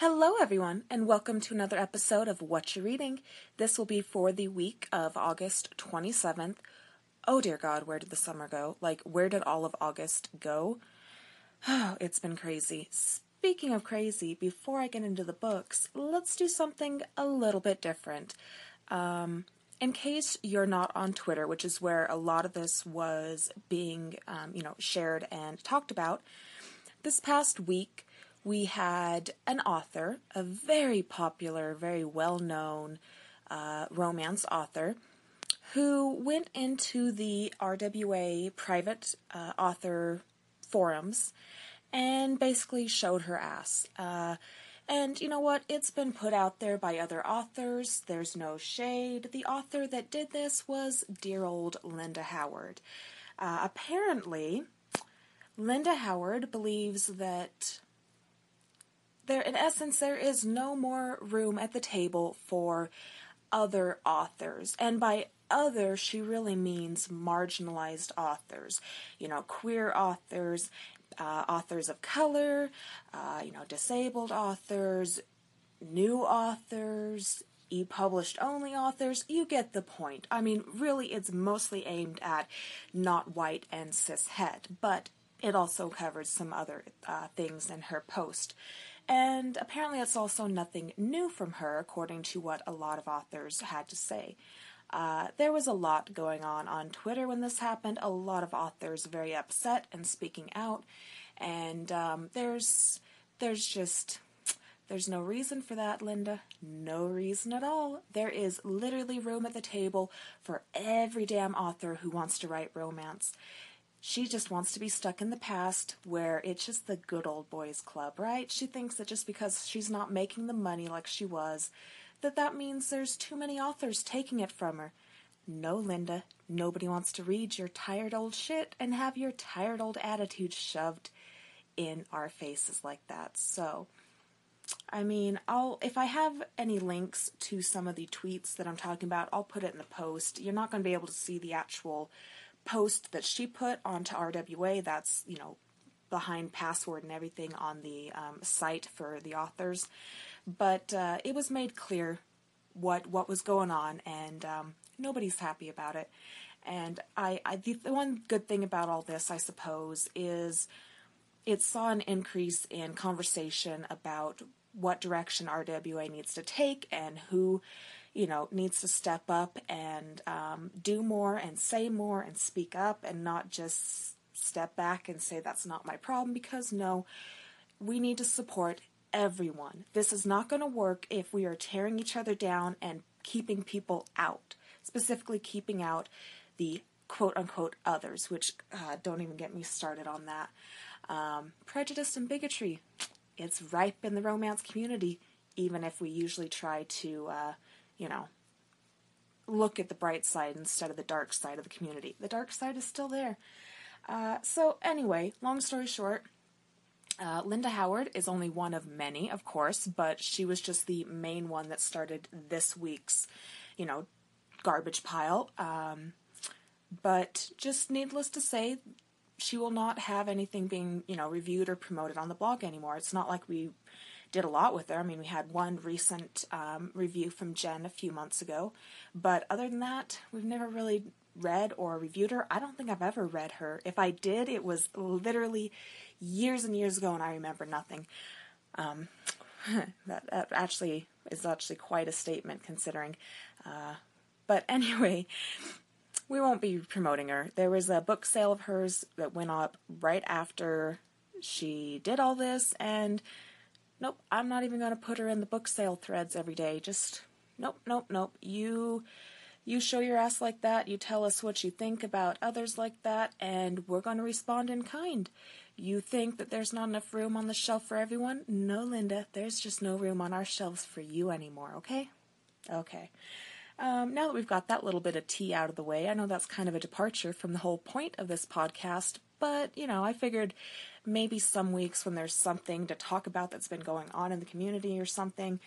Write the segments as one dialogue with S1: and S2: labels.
S1: Hello, everyone, and welcome to another episode of What You're Reading. This will be for the week of August 27th. Oh, dear God, where did the summer go? Like, where did all of August go? Oh, it's been crazy. Speaking of crazy, before I get into the books, let's do something a little bit different. Um, in case you're not on Twitter, which is where a lot of this was being, um, you know, shared and talked about, this past week we had an author, a very popular, very well known uh, romance author, who went into the RWA private uh, author forums and basically showed her ass. Uh, and you know what? It's been put out there by other authors. There's no shade. The author that did this was dear old Linda Howard. Uh, apparently, Linda Howard believes that there in essence there is no more room at the table for other authors. And by other she really means marginalized authors. You know queer authors uh, authors of color uh, you know disabled authors new authors e-published only authors. You get the point. I mean really it's mostly aimed at not white and cis het but it also covers some other uh, things in her post and apparently, it's also nothing new from her, according to what a lot of authors had to say. Uh, there was a lot going on on Twitter when this happened. A lot of authors very upset and speaking out, and um, there's there's just there's no reason for that, Linda. No reason at all. There is literally room at the table for every damn author who wants to write romance. She just wants to be stuck in the past where it's just the good old boys club, right? She thinks that just because she's not making the money like she was, that that means there's too many authors taking it from her. No, Linda, nobody wants to read your tired old shit and have your tired old attitude shoved in our faces like that. So, I mean, I'll if I have any links to some of the tweets that I'm talking about, I'll put it in the post. You're not going to be able to see the actual post that she put onto RWA. That's, you know, behind password and everything on the um, site for the authors. But uh, it was made clear what what was going on, and um, nobody's happy about it. And I, I the, the one good thing about all this, I suppose, is it saw an increase in conversation about what direction RWA needs to take and who you know, needs to step up and um, do more and say more and speak up and not just step back and say that's not my problem because no, we need to support everyone. This is not going to work if we are tearing each other down and keeping people out, specifically keeping out the quote unquote others, which uh, don't even get me started on that. Um, prejudice and bigotry, it's ripe in the romance community, even if we usually try to uh, you know, look at the bright side instead of the dark side of the community. The dark side is still there. Uh, so, anyway, long story short, uh, Linda Howard is only one of many, of course, but she was just the main one that started this week's, you know, garbage pile. Um, but just needless to say, she will not have anything being, you know, reviewed or promoted on the blog anymore. It's not like we did a lot with her. I mean, we had one recent um, review from Jen a few months ago, but other than that, we've never really read or reviewed her. I don't think I've ever read her. If I did, it was literally years and years ago, and I remember nothing. Um, that, that, actually is actually quite a statement considering. Uh, but anyway, we won't be promoting her. There was a book sale of hers that went up right after she did all this, and nope, I'm not even going to put her in the book sale threads every day. Just nope, nope, nope. You you show your ass like that, you tell us what you think about others like that, and we're going to respond in kind. You think that there's not enough room on the shelf for everyone? No, Linda, there's just no room on our shelves for you anymore, okay? Okay. Um, now that we've got that little bit of tea out of the way, I know that's kind of a departure from the whole point of this podcast, but, you know, I figured maybe some weeks when there's something to talk about that's been going on in the community or something,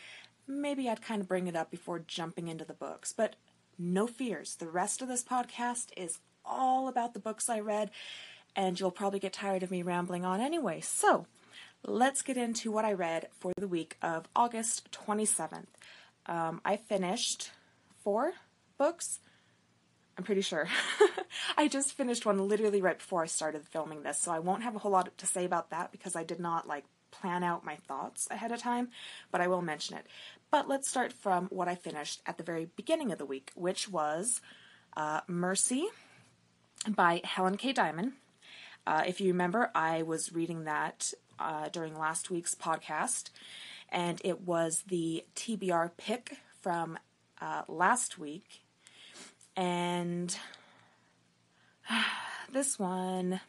S1: maybe I'd kind of bring it up before jumping into the books. But no fears. The rest of this podcast is all about the books I read, and you'll probably get tired of me rambling on anyway. So, let's get into what I read for the week of August 27th. Um, I finished four books. I'm pretty sure. I just finished one literally right before I started filming this, so I won't have a whole lot to say about that because I did not like plan out my thoughts ahead of time, but I will mention it. But let's start from what I finished at the very beginning of the week, which was uh, Mercy by Helen Kay Dimon. Uh, if you remember, I was reading that uh, during last week's podcast, and it was the TBR pick from uh, last week. And this one,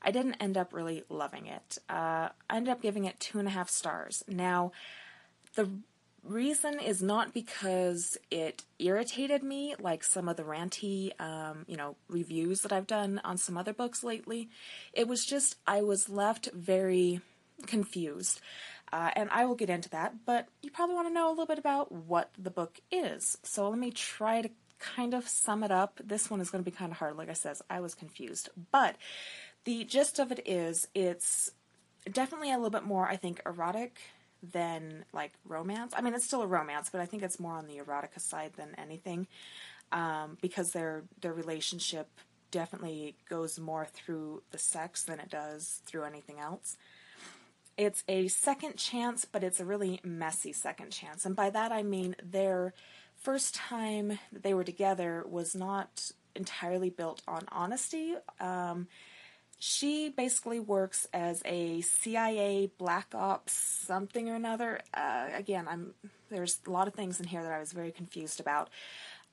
S1: I didn't end up really loving it. Uh, I ended up giving it two and a half stars. Now, the reason is not because it irritated me like some of the ranty um, you know reviews that i've done on some other books lately it was just i was left very confused uh, and i will get into that but you probably want to know a little bit about what the book is so let me try to kind of sum it up this one is going to be kind of hard like i says i was confused but the gist of it is it's definitely a little bit more i think erotic than like romance. I mean, it's still a romance, but I think it's more on the erotica side than anything, um, because their their relationship definitely goes more through the sex than it does through anything else. It's a second chance, but it's a really messy second chance, and by that I mean their first time that they were together was not entirely built on honesty. Um, she basically works as a CIA black ops something or another. Uh, again, I'm there's a lot of things in here that I was very confused about.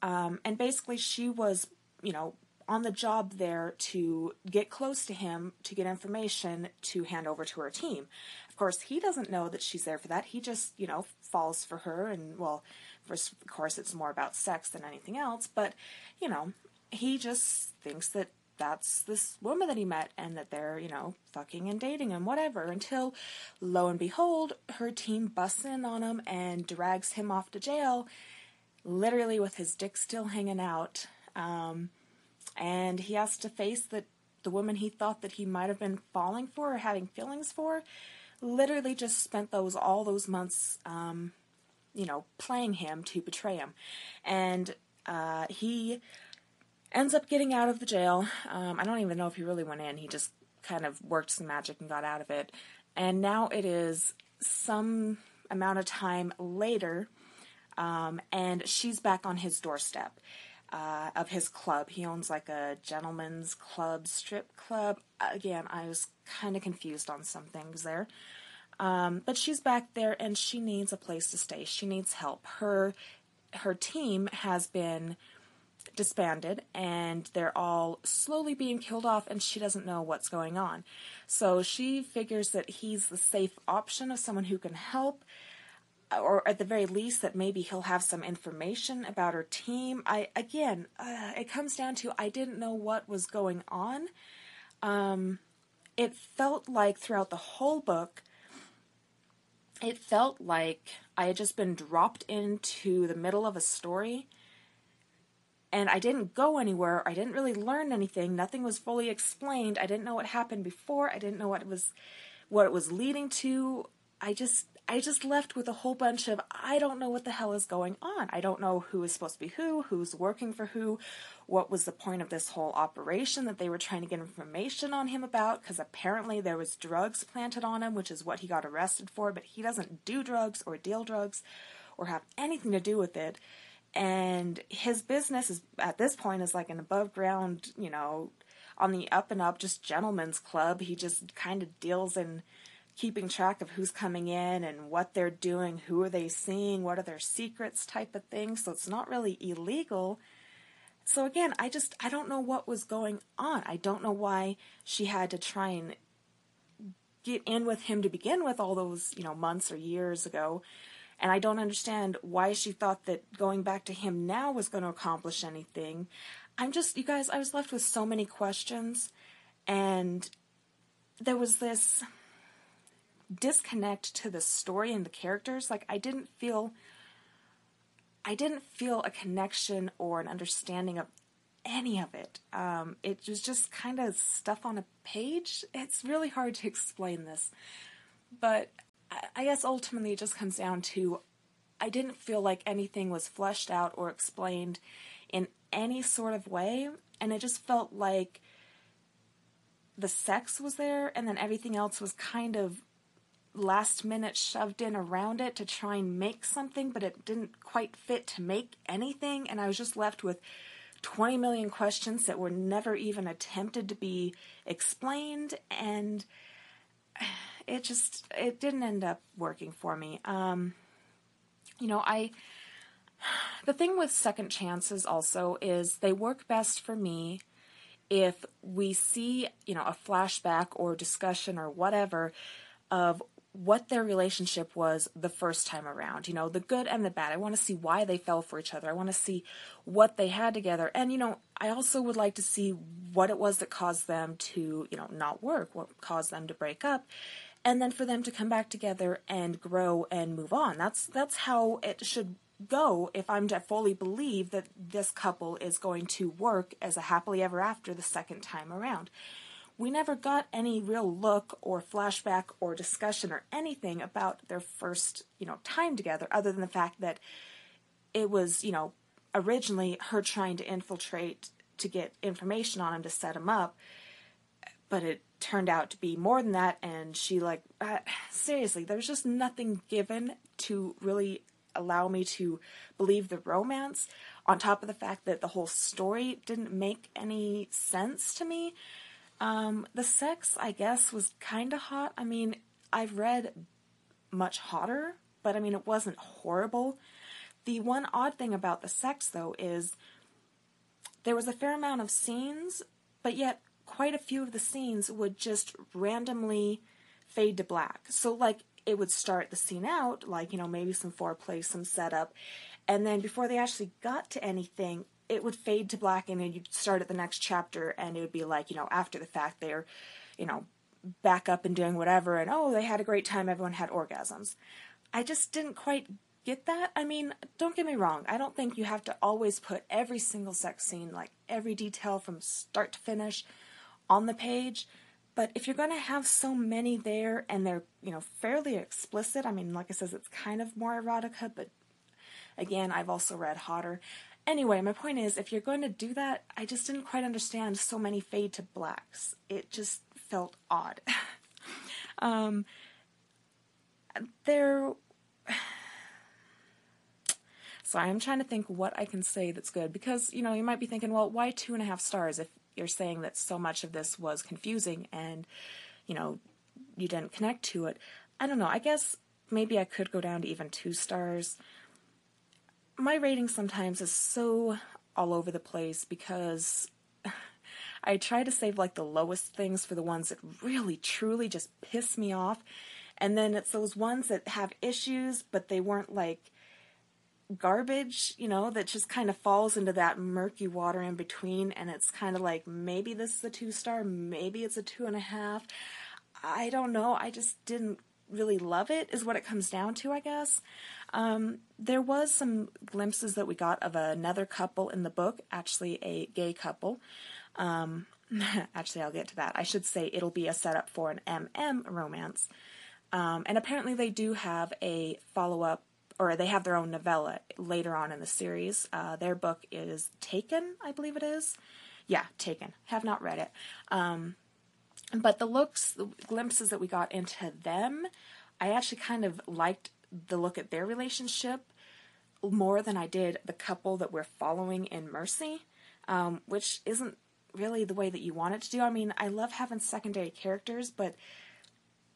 S1: Um, and basically, she was, you know, on the job there to get close to him to get information to hand over to her team. Of course, he doesn't know that she's there for that. He just, you know, falls for her, and well, of course, it's more about sex than anything else. But you know, he just thinks that that's this woman that he met and that they're, you know, fucking and dating and whatever until lo and behold, her team busts in on him and drags him off to jail, literally with his dick still hanging out. Um, and he has to face that the woman he thought that he might have been falling for or having feelings for literally just spent those all those months um, you know playing him to betray him and uh, he ends up getting out of the jail. Um, I don't even know if he really went in. He just kind of worked some magic and got out of it. And now it is some amount of time later, um, and she's back on his doorstep uh, of his club. He owns like a gentleman's club, strip club. Again, I was kind of confused on some things there. Um, but she's back there and she needs a place to stay. She needs help. Her her team has been disbanded and they're all slowly being killed off and she doesn't know what's going on. So she figures that he's the safe option of someone who can help or at the very least that maybe he'll have some information about her team. I again, uh, it comes down to I didn't know what was going on. Um, it felt like throughout the whole book it felt like I had just been dropped into the middle of a story and I didn't go anywhere. I didn't really learn anything. Nothing was fully explained. I didn't know what happened before. I didn't know what it was what it was leading to. I just I just left with a whole bunch of I don't know what the hell is going on. I don't know who is supposed to be who, who's working for who, what was the point of this whole operation that they were trying to get information on him about because apparently there was drugs planted on him, which is what he got arrested for, but he doesn't do drugs or deal drugs or have anything to do with it and his business is at this point is like an above ground you know on the up and up just gentlemen's club he just kind of deals in keeping track of who's coming in and what they're doing who are they seeing what are their secrets type of thing. So it's not really illegal. So again i just i don't know what was going on. I don't know why she had to try and get in with him to begin with all those you know months or years ago. And I don't understand why she thought that going back to him now was going to accomplish anything. I'm just, you guys, I was left with so many questions, and there was this disconnect to the story and the characters. Like, I didn't feel. I didn't feel a connection or an understanding of any of it. Um, it was just kind of stuff on a page. It's really hard to explain this. But I guess ultimately it just comes down to I didn't feel like anything was fleshed out or explained in any sort of way. And it just felt like the sex was there and then everything else was kind of last minute shoved in around it to try and make something, but it didn't quite fit to make anything. And I was just left with 20 million questions that were never even attempted to be explained. And it just, it didn't end up working for me. Um, you know, I, the thing with second chances also is they work best for me if we see, you know, a flashback or discussion or whatever of what their relationship was the first time around, you know, the good and the bad. I want to see why they fell for each other. I want to see what they had together. And, you know, I also would like to see what it was that caused them to, you know, not work, what caused them to break up. And then for them to come back together and grow and move on. That's that's how it should go if I'm to fully believe that this couple is going to work as a happily ever after the second time around we never got any real look or flashback or discussion or anything about their first, you know, time together other than the fact that it was, you know, originally her trying to infiltrate to get information on him to set him up, but it turned out to be more than that and she like uh, seriously, there's just nothing given to really allow me to believe the romance on top of the fact that the whole story didn't make any sense to me um, the sex, I guess, was kind of hot. I mean, I've read much hotter, but I mean, it wasn't horrible. The one odd thing about the sex, though, is there was a fair amount of scenes, but yet quite a few of the scenes would just randomly fade to black. So, like, it would start the scene out, like, you know, maybe some foreplay, some setup, and then before they actually got to anything, it would fade to black and then you'd start at the next chapter and it would be like, you know, after the fact they're, you know, back up and doing whatever and oh, they had a great time, everyone had orgasms. I just didn't quite get that. I mean, don't get me wrong. I don't think you have to always put every single sex scene, like every detail from start to finish on the page. But if you're going to have so many there and they're, you know, fairly explicit, I mean, like I says, it's kind of more erotica, but again, I've also read hotter. Anyway, my point is, if you're going to do that, I just didn't quite understand so many fade to blacks. It just felt odd. um, there. Sorry, I'm trying to think what I can say that's good because, you know, you might be thinking, well, why two and a half stars if you're saying that so much of this was confusing and, you know, you didn't connect to it? I don't know. I guess maybe I could go down to even two stars my rating sometimes is so all over the place because I try to save like the lowest things for the ones that really truly just piss me off. And then it's those ones that have issues, but they weren't like garbage, you know, that just kind of falls into that murky water in between. And it's kind of like maybe this is a two star, maybe it's a two and a half. I don't know. I just didn't really love it, is what it comes down to, I guess. Um, there was some glimpses that we got of another couple in the book, actually a gay couple. Um, actually, I'll get to that. I should say it'll be a setup for an MM romance. Um, and apparently, they do have a follow up, or they have their own novella later on in the series. Uh, their book is Taken, I believe it is. Yeah, Taken. Have not read it. Um, but the looks, the glimpses that we got into them, I actually kind of liked the look at their relationship more than I did the couple that we're following in Mercy, um, which isn't really the way that you want it to do. I mean, I love having secondary characters, but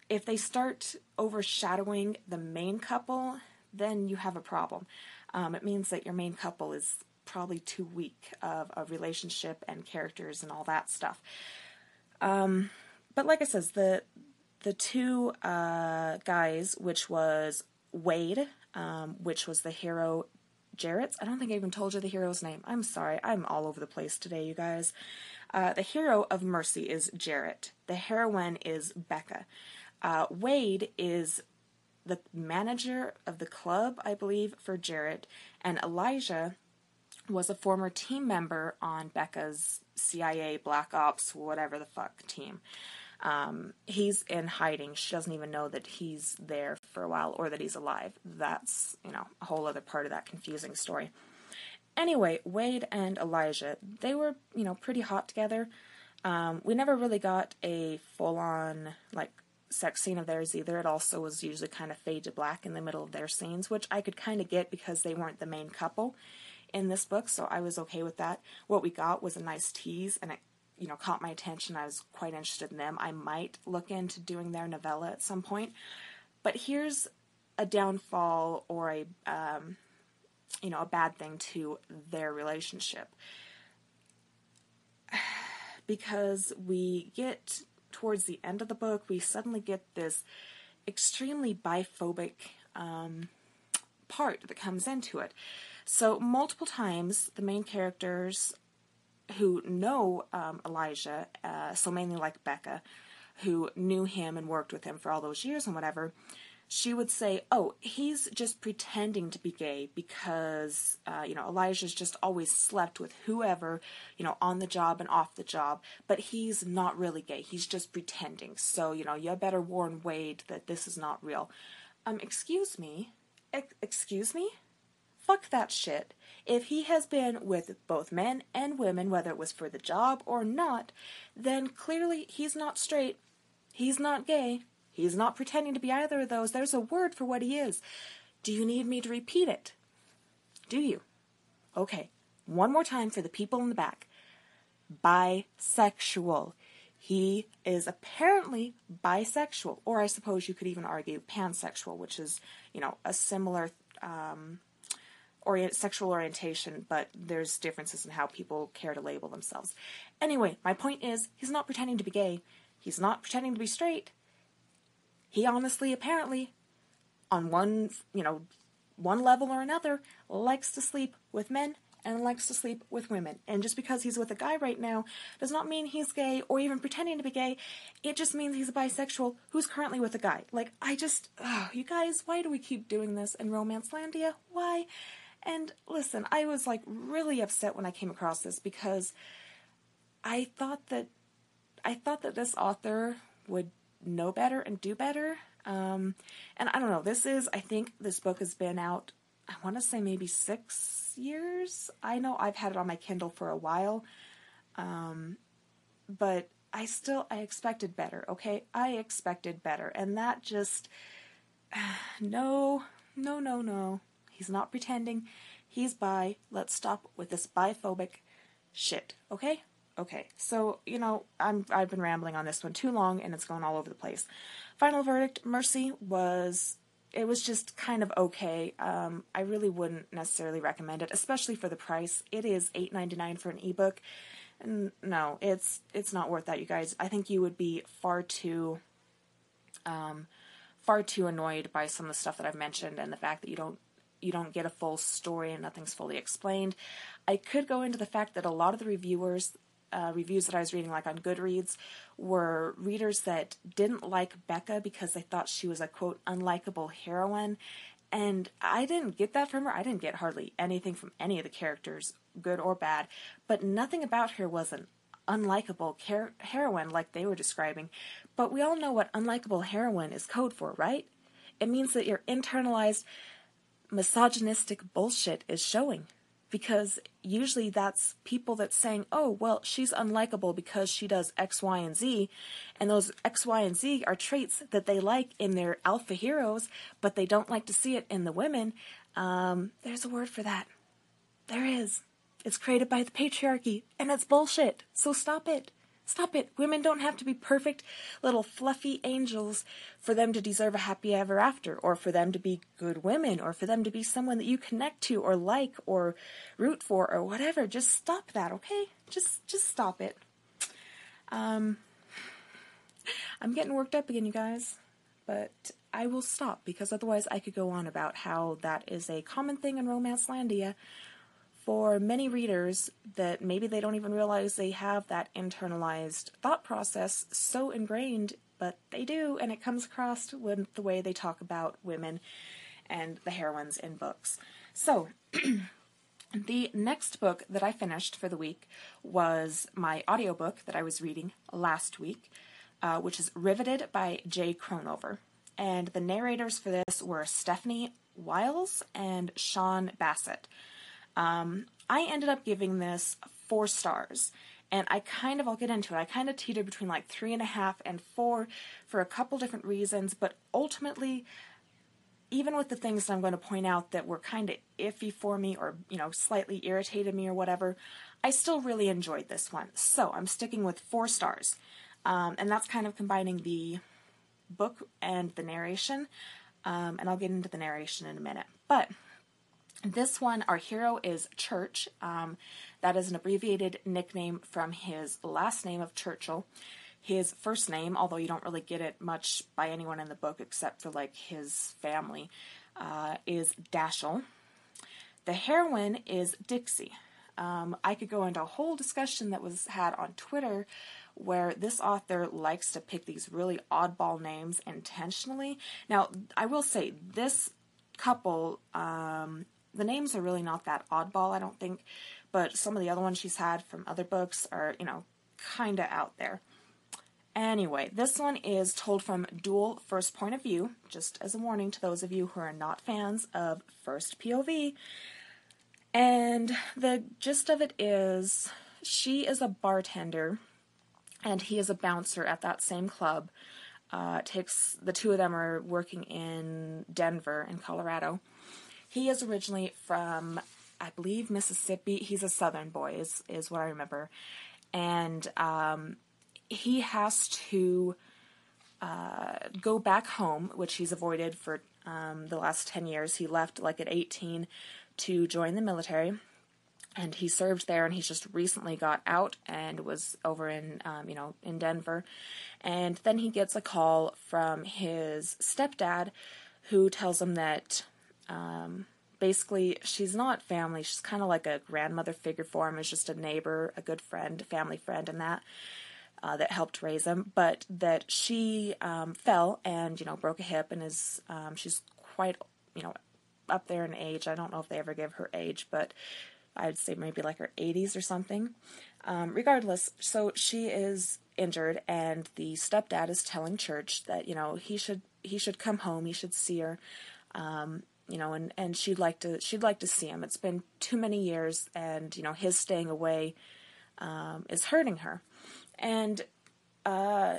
S1: if they start overshadowing the main couple, then you have a problem. Um, it means that your main couple is probably too weak of a relationship and characters and all that stuff. Um, but like I says, the the two uh, guys, which was Wade, um, which was the hero Jarrett's. I don't think I even told you the hero's name. I'm sorry. I'm all over the place today, you guys. Uh, the hero of Mercy is Jarrett. The heroine is Becca. Uh, Wade is the manager of the club, I believe, for Jarrett. And Elijah was a former team member on Becca's CIA Black Ops, whatever the fuck team. Um, he's in hiding. She doesn't even know that he's there for a while or that he's alive. That's, you know, a whole other part of that confusing story. Anyway, Wade and Elijah, they were, you know, pretty hot together. Um, we never really got a full on, like, sex scene of theirs either. It also was usually kind of fade to black in the middle of their scenes, which I could kind of get because they weren't the main couple in this book, so I was okay with that. What we got was a nice tease, and it, you know, caught my attention. I was quite interested in them. I might look into doing their novella at some point, but here's a downfall or a, um, you know, a bad thing to their relationship. Because we get towards the end of the book, we suddenly get this extremely biphobic um, part that comes into it. So, multiple times, the main characters who know um, Elijah, uh, so mainly like Becca, who knew him and worked with him for all those years and whatever, she would say, "Oh, he's just pretending to be gay because uh, you know Elijah's just always slept with whoever, you know, on the job and off the job, but he's not really gay. He's just pretending. So you know, you better warn Wade that this is not real." Um, excuse me, excuse me. Fuck that shit. If he has been with both men and women, whether it was for the job or not, then clearly he's not straight. He's not gay. He's not pretending to be either of those. There's a word for what he is. Do you need me to repeat it? Do you? Okay. One more time for the people in the back. Bisexual. He is apparently bisexual, or I suppose you could even argue pansexual, which is, you know, a similar um, orient, sexual orientation, but there's differences in how people care to label themselves. Anyway, my point is, he's not pretending to be gay. He's not pretending to be straight. He honestly, apparently, on one, you know, one level or another, likes to sleep with men and likes to sleep with women. And just because he's with a guy right now does not mean he's gay or even pretending to be gay. It just means he's a bisexual who's currently with a guy. Like, I just, oh, you guys, why do we keep doing this in Romance Landia? Why? And listen, I was like really upset when I came across this because I thought that I thought that this author would know better and do better. Um, and I don't know. This is I think this book has been out. I want to say maybe six years. I know I've had it on my Kindle for a while, um, but I still I expected better. Okay, I expected better, and that just no, no, no, no. He's not pretending. He's bi. Let's stop with this biphobic shit. Okay? Okay. So, you know, I'm I've been rambling on this one too long and it's going all over the place. Final verdict, Mercy was it was just kind of okay. Um, I really wouldn't necessarily recommend it, especially for the price. It is eight ninety nine for an ebook. And no, it's it's not worth that, you guys. I think you would be far too um, far too annoyed by some of the stuff that I've mentioned and the fact that you don't you don't get a full story and nothing's fully explained. I could go into the fact that a lot of the reviewers, uh, reviews that I was reading, like on Goodreads, were readers that didn't like Becca because they thought she was a quote unlikable heroine. And I didn't get that from her. I didn't get hardly anything from any of the characters, good or bad. But nothing about her was an unlikable heroine like they were describing. But we all know what unlikable heroine is code for, right? It means that you're internalized misogynistic bullshit is showing. Because usually that's people that's saying, oh, well, she's unlikable because she does X, Y, and Z. And those X, Y, and Z are traits that they like in their alpha heroes, but they don't like to see it in the women. Um, there's a word for that. There is. It's created by the patriarchy, and it's bullshit. So stop it. Stop it. Women don't have to be perfect little fluffy angels for them to deserve a happy ever after, or for them to be good women, or for them to be someone that you connect to, or like, or root for, or whatever. Just stop that, okay? Just, just stop it. Um, I'm getting worked up again, you guys, but I will stop because otherwise I could go on about how that is a common thing in Romance Landia for many readers that maybe they don't even realize they have that internalized thought process so ingrained, but they do, and it comes across with the way they talk about women and the heroines in books. So, The next book that I finished for the week was my audiobook that I was reading last week, uh, which is Riveted by Jay Crownover. And the narrators for this were Stephanie Wiles and Sean Bassett. Um, I ended up giving this four stars. And I kind of, I'll get into it, I kind of teetered between like three and a half and four for a couple different reasons, but ultimately, even with the things that I'm going to point out that were kind of iffy for me or, you know, slightly irritated me or whatever, I still really enjoyed this one. So I'm sticking with four stars. Um, and that's kind of combining the book and the narration. Um, and I'll get into the narration in a minute. But this one, our hero is Church. Um, that is an abbreviated nickname from his last name of Churchill. His first name, although you don't really get it much by anyone in the book except for like his family, uh, is Dashiell. The heroine is Dixie. Um, I could go into a whole discussion that was had on Twitter where this author likes to pick these really oddball names intentionally. Now, I will say this couple, um, the names are really not that oddball, I don't think, but some of the other ones she's had from other books are, you know, kind of out there. Anyway, this one is told from dual first point of view, just as a warning to those of you who are not fans of first POV. And the gist of it is she is a bartender and he is a bouncer at that same club. Uh, takes the two of them are working in Denver in Colorado. He is originally from, I believe, Mississippi. He's a Southern boy, is is what I remember, and um, he has to uh, go back home, which he's avoided for um, the last ten years. He left like at eighteen to join the military and he served there and he's just recently got out and was over in um, you know in denver and then he gets a call from his stepdad who tells him that um, basically she's not family. She's kind of like a grandmother figure for him. Is just a neighbor a good friend family friend and that uh, that helped raise him. But that she um, fell and you know broke a hip and is um, she's quite you know up there in age. I don't know if they ever give her age but I'd say maybe like her 80s or something. Um, regardless, so she is injured, and the stepdad is telling Church that you know he should he should come home, he should see her, um, you know, and and she'd like to she'd like to see him. It's been too many years, and you know his staying away um, is hurting her, and uh,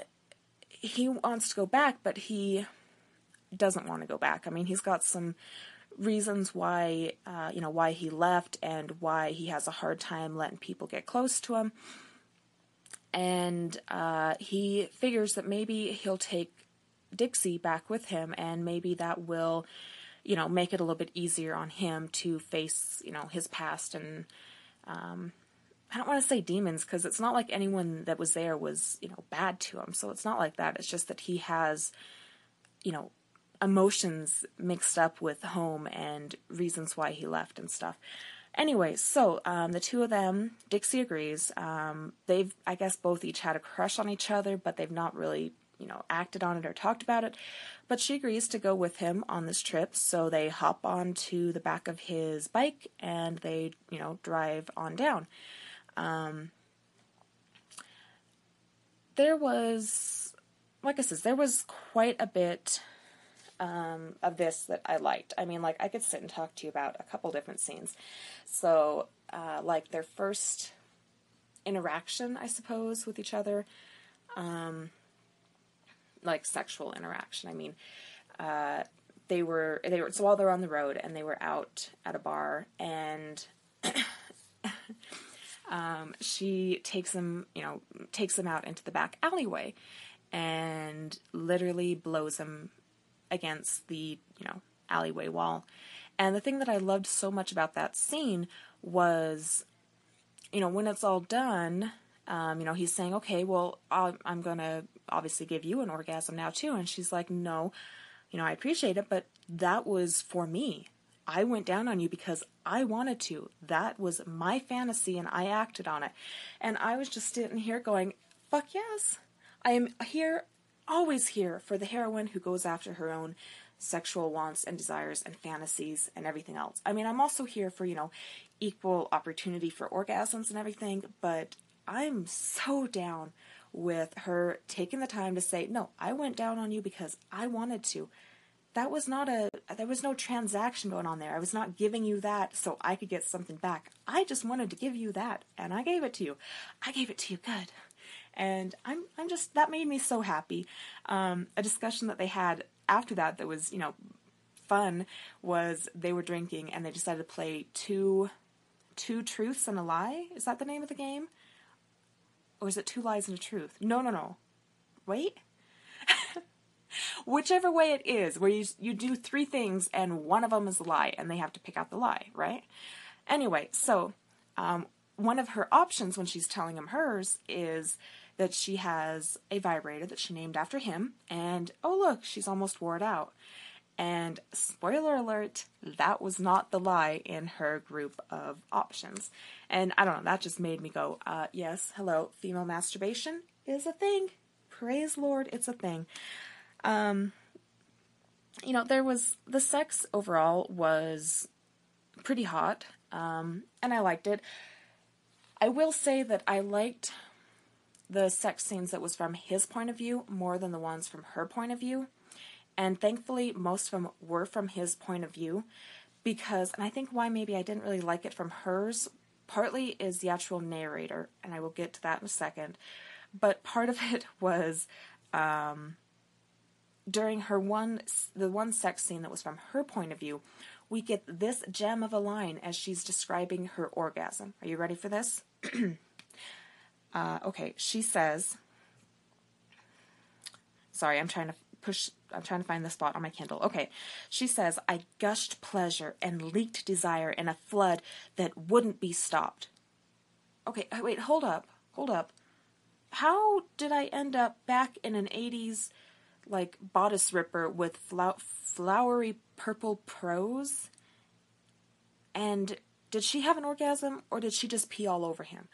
S1: he wants to go back, but he doesn't want to go back. I mean, he's got some reasons why uh, you know why he left and why he has a hard time letting people get close to him and uh, he figures that maybe he'll take dixie back with him and maybe that will you know make it a little bit easier on him to face you know his past and um, i don't want to say demons because it's not like anyone that was there was you know bad to him so it's not like that it's just that he has you know emotions mixed up with home and reasons why he left and stuff. Anyway, so um, the two of them, Dixie agrees. Um, they've, I guess, both each had a crush on each other, but they've not really, you know, acted on it or talked about it. But she agrees to go with him on this trip, so they hop onto the back of his bike and they, you know, drive on down. Um, there was, like I said, there was quite a bit um, of this that I liked. I mean, like, I could sit and talk to you about a couple different scenes. So, uh, like, their first interaction, I suppose, with each other, um, like sexual interaction. I mean, uh, they were they were so while they're on the road and they were out at a bar and um, she takes them you know takes them out into the back alleyway and literally blows them against the, you know, alleyway wall. And the thing that I loved so much about that scene was, you know, when it's all done, um, you know, he's saying, okay, well, i am going to obviously give you an orgasm now too. And she's like, no, you know, I appreciate it, but that was for me. I went down on you because I wanted to. That was my fantasy and I acted on it. And I was just sitting here going, fuck yes. I am here always here for the heroine who goes after her own sexual wants and desires and fantasies and everything else. I mean, I'm also here for, you know, equal opportunity for orgasms and everything, but I'm so down with her taking the time to say, "No, I went down on you because I wanted to." That was not a there was no transaction going on there. I was not giving you that so I could get something back. I just wanted to give you that and I gave it to you. I gave it to you good. And I'm I'm just that made me so happy. Um, a discussion that they had after that that was, you know, fun was they were drinking and they decided to play two two truths and a lie. Is that the name of the game? Or is it two lies and a truth? No, no, no. Wait. Whichever way it is, where you you do three things and one of them is a lie, and they have to pick out the lie, right? Anyway, so um, one of her options when she's telling him hers is that she has a vibrator that she named after him, and oh look, she's almost wore it out. And spoiler alert, that was not the lie in her group of options. And I don't know, that just made me go, uh, yes, hello, female masturbation is a thing. Praise Lord, it's a thing. Um, you know, there was the sex overall was pretty hot, um, and I liked it. I will say that I liked the sex scenes that was from his point of view more than the ones from her point of view. And thankfully, most of them were from his point of view because, and I think why maybe I didn't really like it from hers, partly is the actual narrator, and I will get to that in a second. But part of it was um, during her one, the one sex scene that was from her point of view, we get this gem of a line as she's describing her orgasm. Are you ready for this? uh, okay, she says, sorry, I'm trying to push, I'm trying to find the spot on my Kindle. Okay, she says, I gushed pleasure and leaked desire in a flood that wouldn't be stopped. Okay, uh, wait, hold up, hold up. How did I end up back in an 80s like bodice ripper with flowery purple prose? And did she have an orgasm or did she just pee all over him?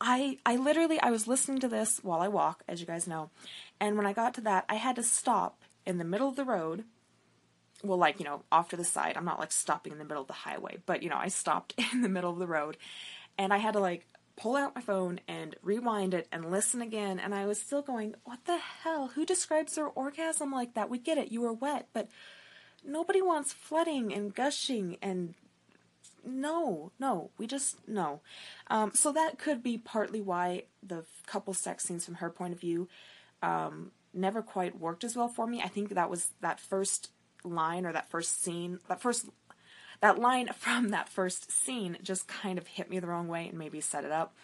S1: I I literally I was listening to this while I walk, as you guys know, and when I got to that, I had to stop in the middle of the road. Well, like, you know, off to the side. I'm not like stopping in the middle of the highway, but you know, I stopped in the middle of the road and I had to like pull out my phone and rewind it and listen again and I was still going, "What the hell? Who describes their orgasm like that? We get it. You were wet, but nobody wants flooding and gushing and no, no, we just no. Um, so that could be partly why the couple sex scenes from her point of view um, never quite worked as well for me. I think that was that first line or that first scene, that first that line from that first scene just kind of hit me the wrong way and maybe set it up.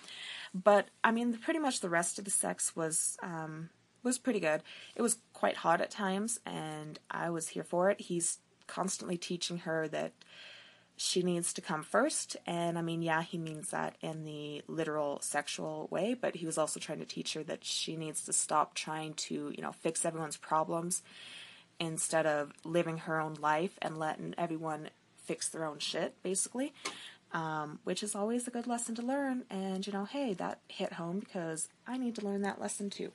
S1: But I mean, pretty much the rest of the sex was um, was pretty good. It was quite hot at times, and I was here for it. He's constantly teaching her that she needs to come first. And I mean, yeah, he means that in the literal sexual way, but he was also trying to teach her that she needs to stop trying to, you know, fix everyone's problems instead of living her own life and letting everyone fix their own shit, basically. Um, which is always a good lesson to learn. And, you know, hey, that hit home because I need to learn that lesson too.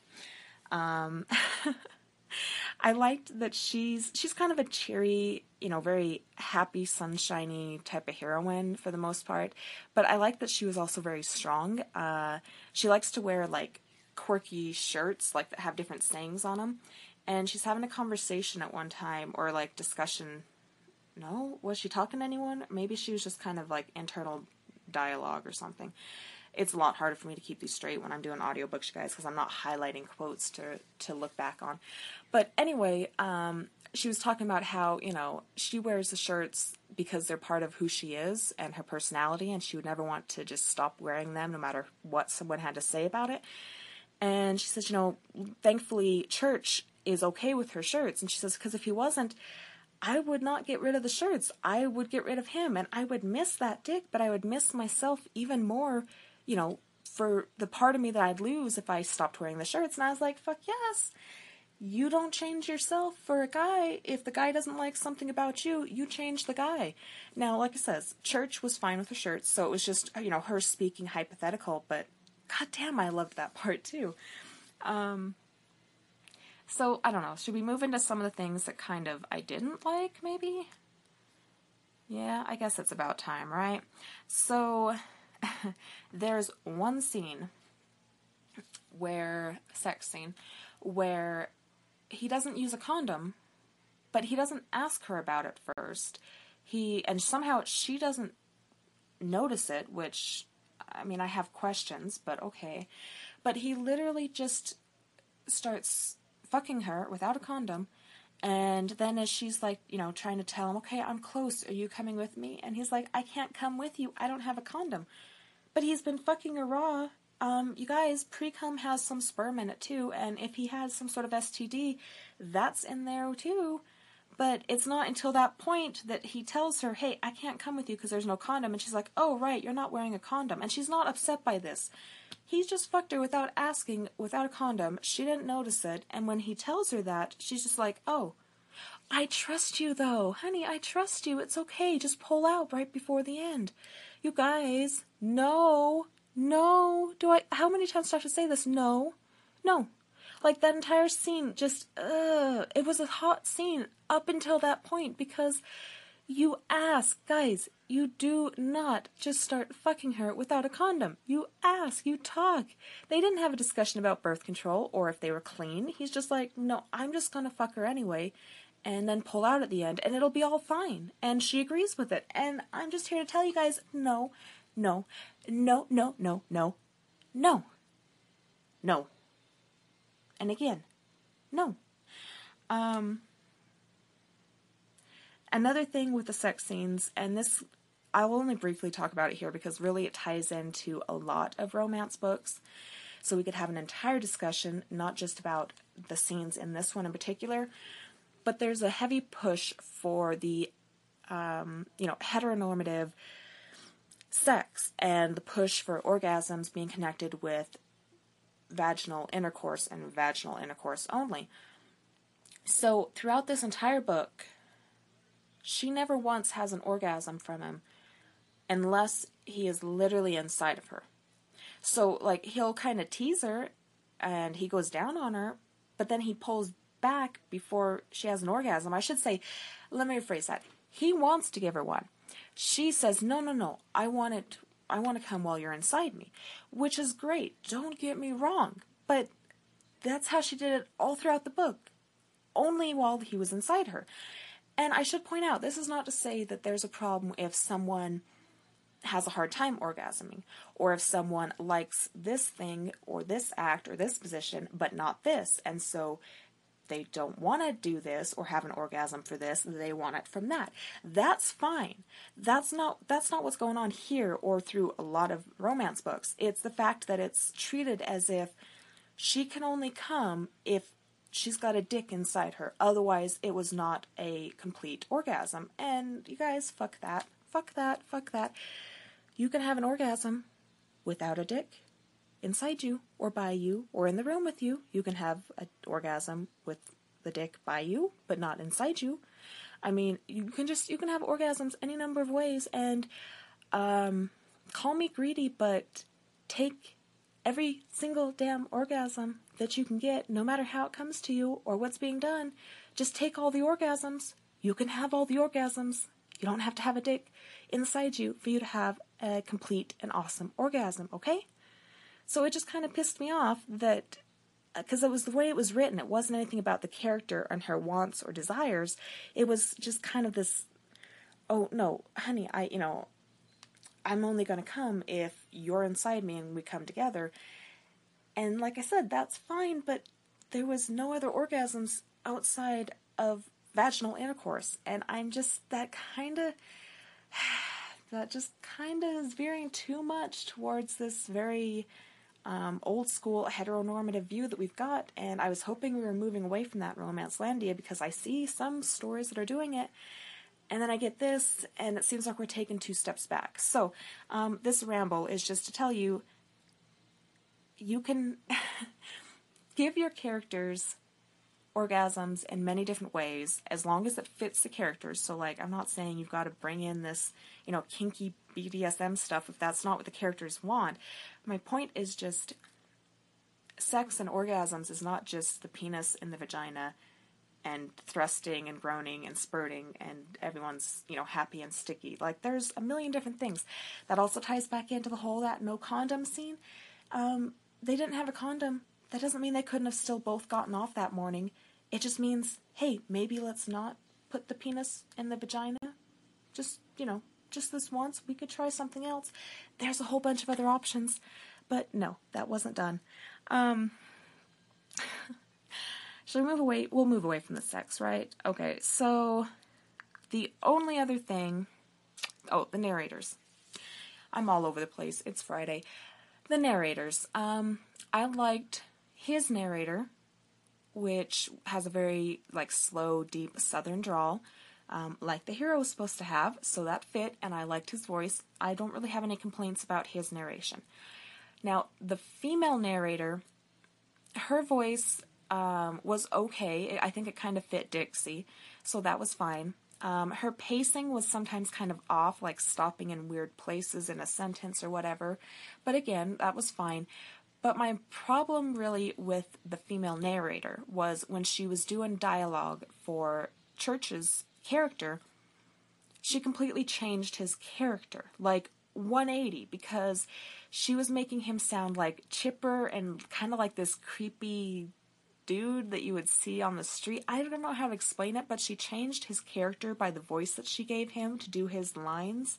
S1: Um, I liked that she's she's kind of a cheery, you know, very happy, sunshiny type of heroine for the most part. But I like that she was also very strong. Uh, she likes to wear like quirky shirts, like that have different sayings on them. And she's having a conversation at one time, or like discussion. No, was she talking to anyone? Maybe she was just kind of like internal dialogue or something it's a lot harder for me to keep these straight when I'm doing audiobooks, you guys, because I'm not highlighting quotes to to look back on. But anyway, um, she was talking about how you know she wears the shirts because they're part of who she is and her personality, and she would never want to just stop wearing them, no matter what someone had to say about it. And she says, you know, thankfully, church is okay with her shirts, and she says because if he wasn't. I would not get rid of the shirts. I would get rid of him and I would miss that dick, but I would miss myself even more you know, for the part of me that I'd lose if I stopped wearing the shirts. And I was like, fuck yes. You don't change yourself for a guy. If the guy doesn't like something about you, you change the guy. Now, like I says, church was fine with the shirts, so it was just, you know, her speaking hypothetical, but god damn, I loved that part too. Um, So, I don't know. Should we move into some of the things that kind of I didn't like, maybe? Yeah, I guess it's about time, right? So, there's one scene where, sex scene, where he doesn't use a condom, but he doesn't ask her about it first. He, and somehow she doesn't notice it, which, I mean, I have questions, but okay. But he literally just starts fucking her without a condom. And then as she's like, you know, trying to tell him, okay, I'm close. Are you coming with me? And he's like, I can't come with you. I don't have a condom. But he's been fucking her raw. Um, you guys, pre-cum has some sperm in it too. And if he has some sort of STD, that's in there too. But it's not until that point that he tells her, hey, I can't come with you because there's no condom. And she's like, oh, right, you're not wearing a condom. And she's not upset by this. He's just fucked her without asking, without a condom. She didn't notice it. And when he tells her that, she's just like, oh, I trust you though. Honey, I trust you. It's okay. Just pull out right before the end. You guys, no, no. Do I, how many times do I have to say this? No, no. Like that entire scene, just, uh, it was a hot scene up until that point because you ask, guys, you do not just start fucking her without a condom. You ask, you talk. They didn't have a discussion about birth control or if they were clean. He's just like, no, I'm just gonna fuck her anyway and then pull out at the end and it'll be all fine. And she agrees with it. And I'm just here to tell you guys no, no, no, no, no, no, no, no. And again, no. Um, another thing with the sex scenes, and this I will only briefly talk about it here because really it ties into a lot of romance books. So we could have an entire discussion, not just about the scenes in this one in particular, but there's a heavy push for the, um, you know, heteronormative sex and the push for orgasms being connected with vaginal intercourse and vaginal intercourse only. So, throughout this entire book, she never once has an orgasm from him unless he is literally inside of her. So, like, he'll kind of tease her and he goes down on her, but then he pulls back before she has an orgasm. I should say, let me rephrase that. He wants to give her one. She says, no, no, no, I want it I want to come while you're inside me, which is great. Don't get me wrong. But that's how she did it all throughout the book, only while he was inside her. And I should point out, this is not to say that there's a problem if someone has a hard time orgasming, or if someone likes this thing, or this act, or this position, but not this. And so they don't want to do this or have an orgasm for this they want it from that. That's fine. That's not that's not what's going on here or through a lot of romance books. It's the fact that it's treated as if she can only come if she's got a dick inside her. Otherwise it was not a complete orgasm. And you guys fuck that. Fuck that. Fuck that. You can have an orgasm without a dick inside you or by you or in the room with you. You can have an orgasm with the dick by you, but not inside you. I mean, you can just you can have orgasms any number of ways and um call me greedy, but take every single damn orgasm that you can get, no matter how it comes to you or what's being done. Just take all the orgasms. You can have all the orgasms. You don't have to have a dick inside you for you to have a complete and awesome orgasm, okay? So it just kind of pissed me off that because uh, it was the way it was written. It wasn't anything about the character and her wants or desires. It was just kind of this, oh no, honey, I you know, I'm only going to come if you're inside me and we come together. And like I said, that's fine, but there was no other orgasms outside of vaginal intercourse, and I'm just that kind of that just kind of is veering too much towards this very um, old school heteronormative view that we've got, and I was hoping we were moving away from that Romancelandia because I see some stories that are doing it, and then I get this, and it seems like we're taking two steps back. So, um, this ramble is just to tell you you can give your characters orgasms in many different ways as long as it fits the characters. So, like, I'm not saying you've got to bring in this, you know, kinky BDSM stuff if that's not what the characters want. My point is just sex and orgasms is not just the penis in the vagina and thrusting and groaning and spurting and everyone's you know happy and sticky. Like there's a million different things. That also ties back into the whole that no condom scene. Um, they didn't have a condom. That doesn't mean they couldn't have still both gotten off that morning. It just means hey maybe let's not put the penis in the vagina. Just you know just this once we could try something else there's a whole bunch of other options but no that wasn't done um, Should we move away? We'll move away from the sex, right? Okay, so the only other thing. Oh, the narrators. I'm all over the place. It's Friday. The narrators. Um, I liked his narrator, which has a very like slow, deep Southern drawl, um, like the hero was supposed to have. So that fit, and I liked his voice. I don't really have any complaints about his narration. Now, the female narrator, her voice um, was okay. I think it kind of fit Dixie, so that was fine. Um, her pacing was sometimes kind of off, like stopping in weird places in a sentence or whatever. But again, that was fine. But my problem really with the female narrator was when she was doing dialogue for Church's character, she completely changed his character, like 180, because she was making him sound like chipper and kind of like this creepy dude that you would see on the street. I don't know how to explain it, but she changed his character by the voice that she gave him to do his lines.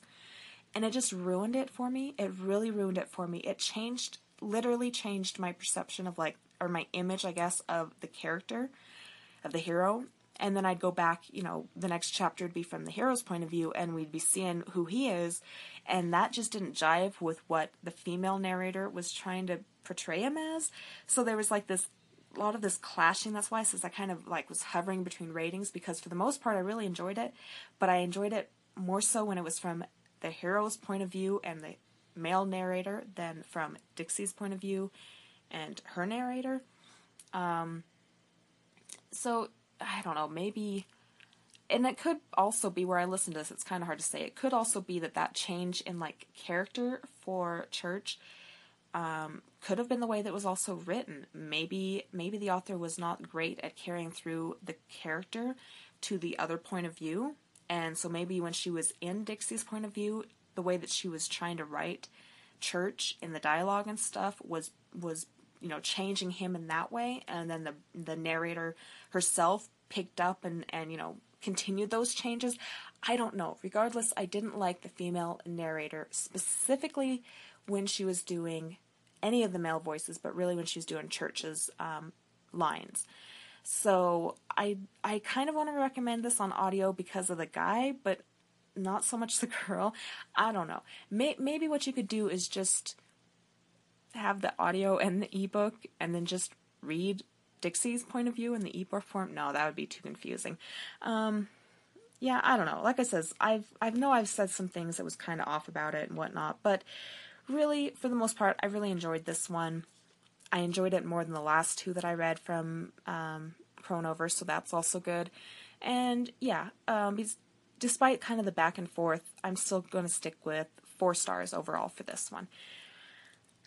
S1: And it just ruined it for me. It really ruined it for me. It changed, literally changed my perception of like, or my image, I guess, of the character, of the hero. And then I'd go back, you know, the next chapter would be from the hero's point of view, and we'd be seeing who he is. And that just didn't jive with what the female narrator was trying to portray him as. So there was like this a lot of this clashing. That's why says I kind of like was hovering between ratings because for the most part I really enjoyed it, but I enjoyed it more so when it was from the hero's point of view and the male narrator than from Dixie's point of view and her narrator. Um, so I don't know, maybe, and it could also be where I listen to this. It's kind of hard to say. It could also be that that change in like character for Church um, could have been the way that was also written. Maybe maybe the author was not great at carrying through the character to the other point of view, and so maybe when she was in Dixie's point of view, the way that she was trying to write Church in the dialogue and stuff was was you know changing him in that way, and then the the narrator herself picked up and and you know continued those changes. I don't know. Regardless, I didn't like the female narrator specifically when she was doing any of the male voices, but really when she was doing Church's um, lines. So I I kind of want to recommend this on audio because of the guy, but not so much the girl. I don't know. May, maybe what you could do is just have the audio and the ebook, and then just read Dixie's point of view in the ebook form. No, that would be too confusing. Um, yeah, I don't know. Like I says, I've I know I've said some things that was kind of off about it and whatnot, but really, for the most part, I really enjoyed this one. I enjoyed it more than the last two that I read from um, so that's also good. And yeah, um, despite kind of the back and forth, I'm still going to stick with four stars overall for this one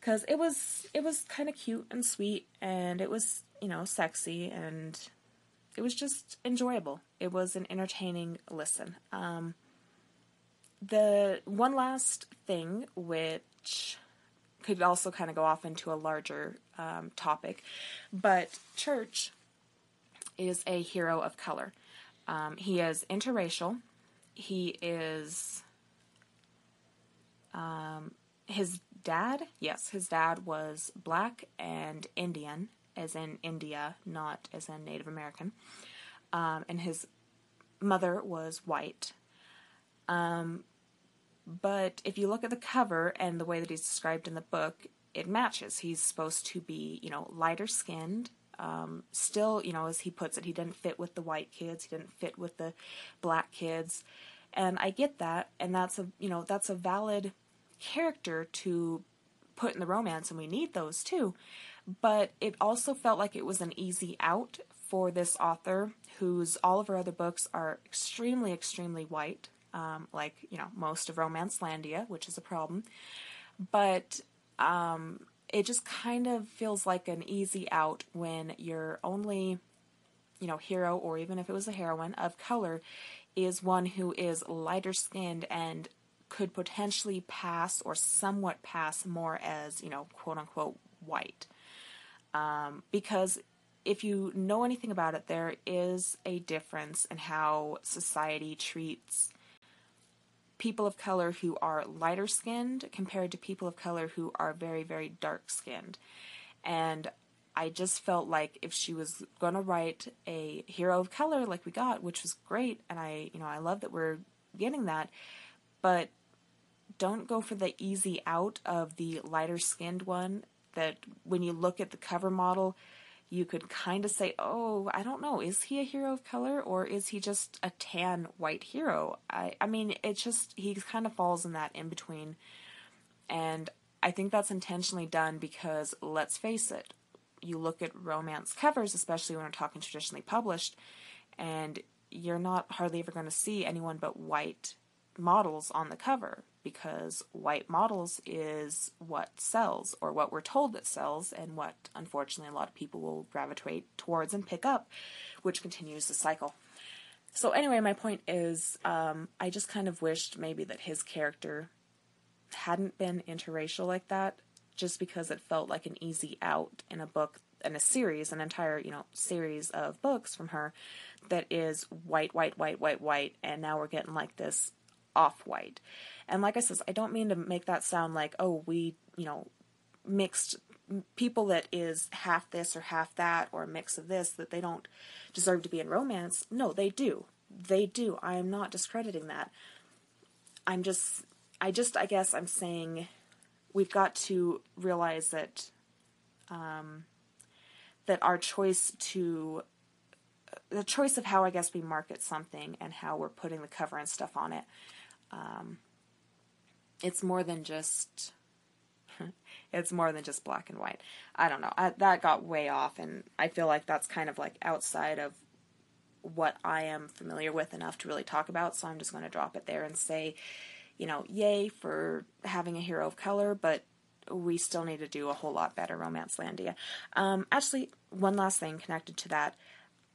S1: because it was it was kind of cute and sweet, and it was you know sexy, and it was just enjoyable. It was an entertaining listen. Um, the one last thing, which could also kind of go off into a larger um, topic, but Church is a hero of color. Um, he is interracial. He is. Um, his dad, yes, his dad was black and Indian, as in India, not as in Native American. Um, and his mother was white. Um, but if you look at the cover and the way that he's described in the book, it matches. He's supposed to be, you know, lighter skinned. Um, still, you know, as he puts it, he didn't fit with the white kids. He didn't fit with the black kids, and I get that, and that's a, you know, that's a valid character to put in the romance, and we need those too. But it also felt like it was an easy out for this author, whose all of her other books are extremely, extremely white um, like you know most of Romancelandia, which is a problem. But um, it just kind of feels like an easy out when your only, you know, hero, or even if it was a heroine of color, is one who is lighter skinned and could potentially pass or somewhat pass more as, you know, quote unquote white. Um, because if you know anything about it, there is a difference in how society treats people of color who are lighter skinned compared to people of color who are very, very dark skinned. And I just felt like if she was going to write a hero of color like we got, which was great, and I, you know, I love that we're getting that, but don't go for the easy out of the lighter skinned one that when you look at the cover model, you could kind of say, oh, I don't know, is he a hero of color or is he just a tan white hero? I, I mean, it's just, he kind of falls in that in between. And I think that's intentionally done because, let's face it, you look at romance covers, especially when we're talking traditionally published, and you're not hardly ever going to see anyone but white models on the cover because white models is what sells or what we're told that sells and what unfortunately a lot of people will gravitate towards and pick up which continues the cycle. So anyway my point is um, i just kind of wished maybe that his character hadn't been interracial like that just because it felt like an easy out in a book in a series an entire you know series of books from her that is white white white white white and now we're getting like this off white. And like I says, I don't mean to make that sound like, oh, we, you know, mixed people that is half this or half that or a mix of this that they don't deserve to be in romance. No, they do. They do. I am not discrediting that. I'm just I just I guess I'm saying we've got to realize that um, that our choice to the choice of how I guess we market something and how we're putting the cover and stuff on it um, it's more than just it's more than just black and white. I don't know. I, that got way off, and I feel like that's kind of like outside of what I am familiar with enough to really talk about. So I'm just going to drop it there and say, you know, yay for having a hero of color, but we still need to do a whole lot better, Romancelandia. Um, actually, one last thing connected to that.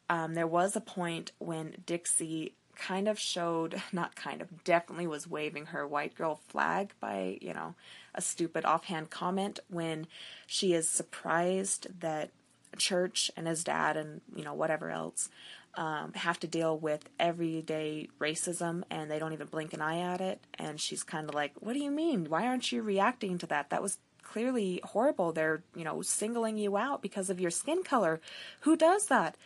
S1: Um, there was a point when Dixie kind of showed, not kind of, definitely was waving her white girl flag by, you know, a stupid offhand comment when she is surprised that Church and his dad and, you know, whatever else um, have to deal with everyday racism and they don't even blink an eye at it. And she's kind of like, What do you mean? Why aren't you reacting to that? That was clearly horrible. They're, you know, singling you out because of your skin color. Who does that?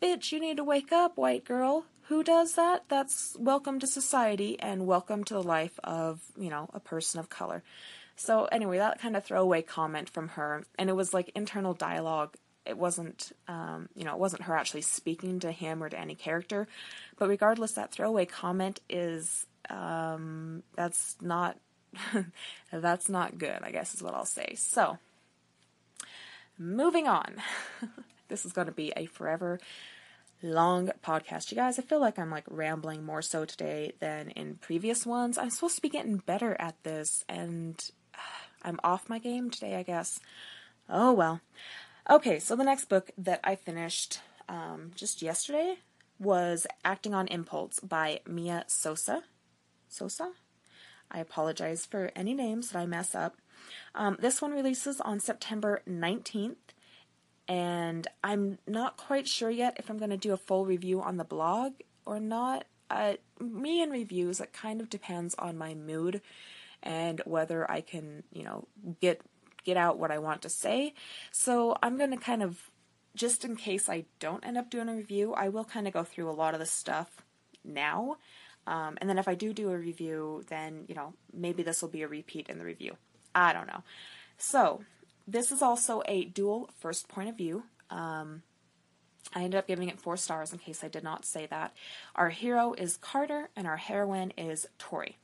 S1: Bitch, you need to wake up, white girl. Who does that? That's welcome to society and welcome to the life of, you know, a person of color. So, anyway, that kind of throwaway comment from her, and it was like internal dialogue. It wasn't, um, you know, it wasn't her actually speaking to him or to any character. But regardless, that throwaway comment is, um, that's not, that's not good, I guess is what I'll say. So, moving on. this is going to be a forever long podcast. You guys, I feel like I'm like rambling more so today than in previous ones. I'm supposed to be getting better at this, and I'm off my game today, I guess. Oh well. Okay, so the next book that I finished um, just yesterday was Acting on Impulse by Mia Sosa. Sosa? I apologize for any names that I mess up. Um, this one releases on September 19th and I'm not quite sure yet if I'm going to do a full review on the blog or not. Uh, me and reviews, it kind of depends on my mood and whether I can, you know, get get out what I want to say. So I'm going to kind of, just in case I don't end up doing a review, I will kind of go through a lot of the stuff now. Um, and then if I do do a review, then, you know, maybe this will be a repeat in the review. I don't know. So, this is also a dual first point of view. Um, I ended up giving it four stars in case I did not say that. Our hero is Carter, and our heroine is Tori.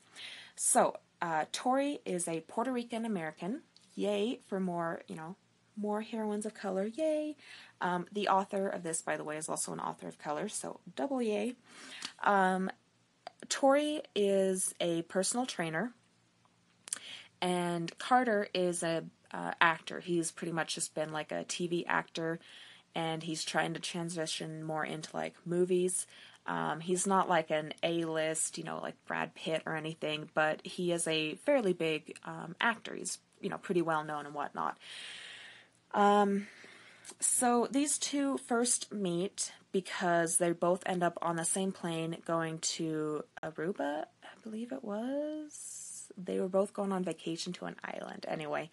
S1: So, uh, Tori is a Puerto Rican American. Yay for more, you know, more heroines of color. Yay. Um, the author of this, by the way, is also an author of color, so double yay. Um, Tori is a personal trainer And Carter is a uh, actor. He's pretty much just been like a TV actor, and he's trying to transition more into like movies. Um, he's not like an A-list, you know, like Brad Pitt or anything, but he is a fairly big um, actor. He's you know pretty well known and whatnot. Um, so these two first meet because they both end up on the same plane going to Aruba, I believe it was. They were both going on vacation to an island. Anyway,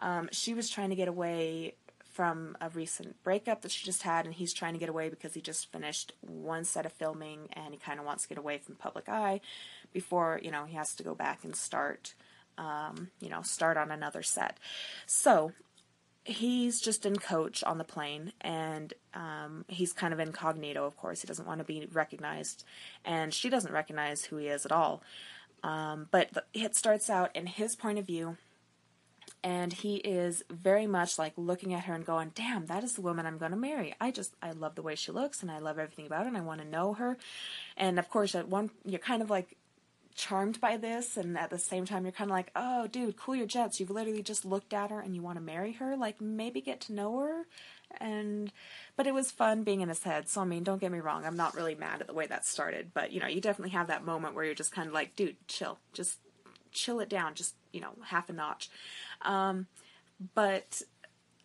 S1: um, she was trying to get away from a recent breakup that she just had, and he's trying to get away because he just finished one set of filming and he kind of wants to get away from public eye before you know he has to go back and start, um, you know, start on another set. So he's just in coach on the plane and um, he's kind of incognito of course he doesn't want to be recognized and she doesn't recognize who he is at all um, but the, it starts out in his point of view and he is very much like looking at her and going damn that is the woman i'm going to marry. I just i love the way she looks and i love everything about her and i want to know her. And of course at one you're kind of like charmed by this and at the same time you're kind of like oh dude cool your jets. You've literally just looked at her and you want to marry her. Like maybe get to know her. And but it was fun being in his head. So i mean don't get me wrong i'm not really mad at the way that started but you know you definitely have that moment where you're just kind of like dude chill. Just chill it down. Just you know half a notch. Um, but